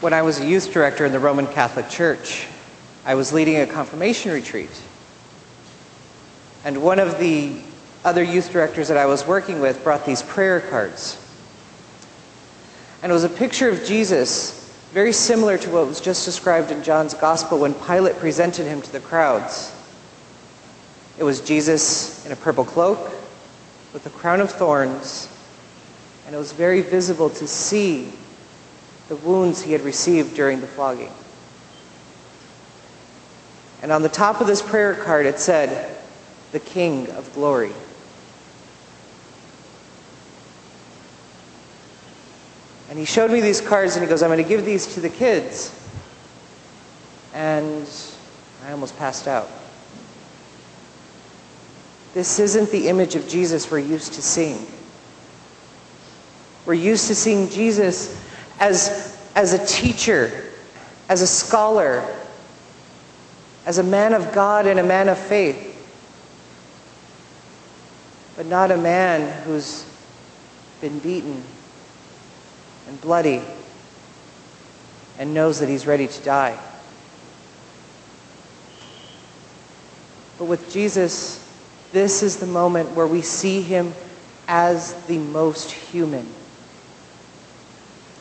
When I was a youth director in the Roman Catholic Church, I was leading a confirmation retreat. And one of the other youth directors that I was working with brought these prayer cards. And it was a picture of Jesus, very similar to what was just described in John's Gospel when Pilate presented him to the crowds. It was Jesus in a purple cloak with a crown of thorns, and it was very visible to see the wounds he had received during the flogging. And on the top of this prayer card it said, The King of Glory. And he showed me these cards and he goes, I'm going to give these to the kids. And I almost passed out. This isn't the image of Jesus we're used to seeing. We're used to seeing Jesus as, as a teacher, as a scholar, as a man of God and a man of faith, but not a man who's been beaten and bloody and knows that he's ready to die. But with Jesus, this is the moment where we see him as the most human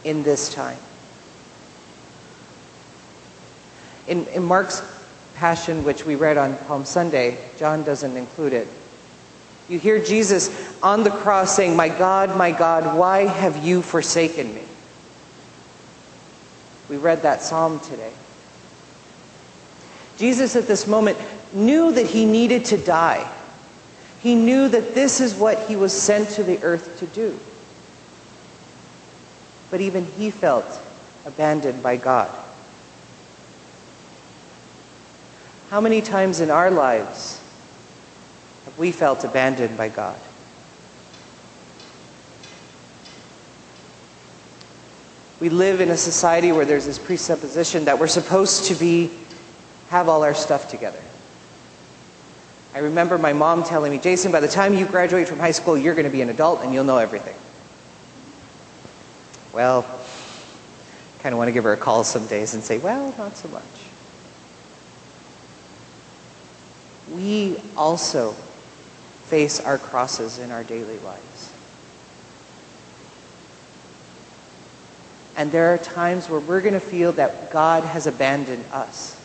in this time. In, in Mark's Passion, which we read on Palm Sunday, John doesn't include it. You hear Jesus on the cross saying, My God, my God, why have you forsaken me? We read that psalm today. Jesus at this moment knew that he needed to die. He knew that this is what he was sent to the earth to do. But even he felt abandoned by God. How many times in our lives have we felt abandoned by God? We live in a society where there's this presupposition that we're supposed to be have all our stuff together. I remember my mom telling me, Jason, by the time you graduate from high school, you're going to be an adult and you'll know everything. Well, kind of want to give her a call some days and say, well, not so much. We also face our crosses in our daily lives. And there are times where we're going to feel that God has abandoned us.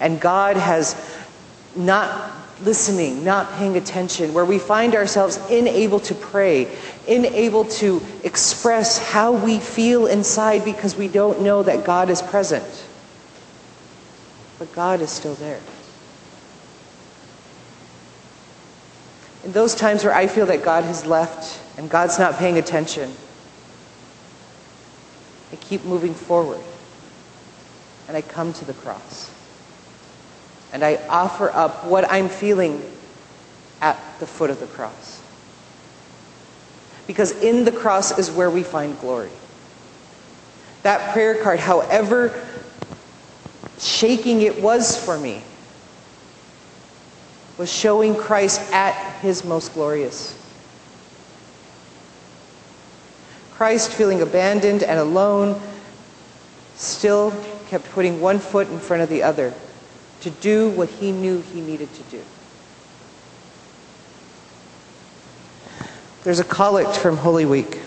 And God has not listening, not paying attention, where we find ourselves unable to pray, unable to express how we feel inside because we don't know that God is present. But God is still there. In those times where I feel that God has left and God's not paying attention, I keep moving forward and I come to the cross and I offer up what I'm feeling at the foot of the cross. Because in the cross is where we find glory. That prayer card, however shaking it was for me, was showing Christ at his most glorious. Christ, feeling abandoned and alone, still kept putting one foot in front of the other to do what he knew he needed to do. There's a collect from Holy Week,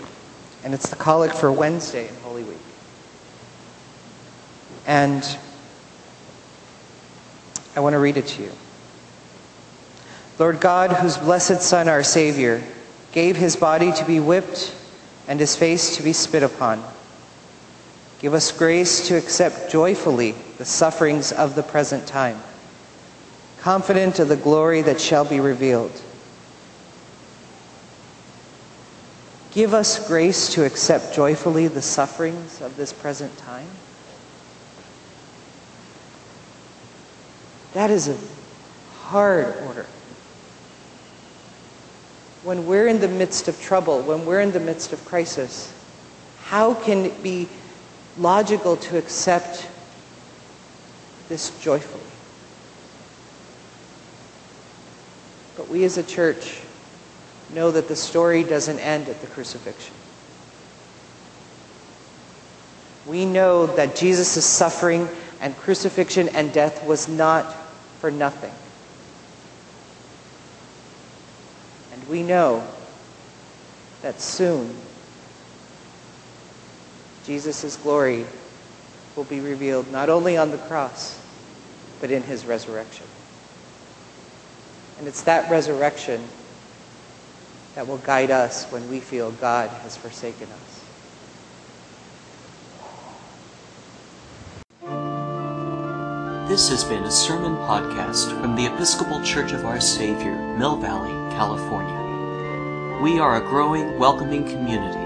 and it's the collect for Wednesday in Holy Week. And I want to read it to you. Lord God, whose blessed Son, our Savior, gave his body to be whipped and his face to be spit upon, give us grace to accept joyfully the sufferings of the present time, confident of the glory that shall be revealed. Give us grace to accept joyfully the sufferings of this present time. That is a hard order. When we're in the midst of trouble, when we're in the midst of crisis, how can it be logical to accept this joyfully. But we as a church know that the story doesn't end at the crucifixion. We know that Jesus' suffering and crucifixion and death was not for nothing. And we know that soon Jesus' glory will be revealed not only on the cross, but in his resurrection. And it's that resurrection that will guide us when we feel God has forsaken us. This has been a sermon podcast from the Episcopal Church of Our Savior, Mill Valley, California. We are a growing, welcoming community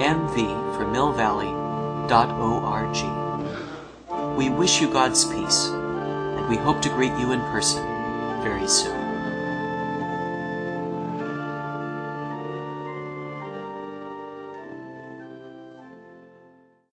M V for Mill Valley dot O R G. We wish you God's peace, and we hope to greet you in person very soon.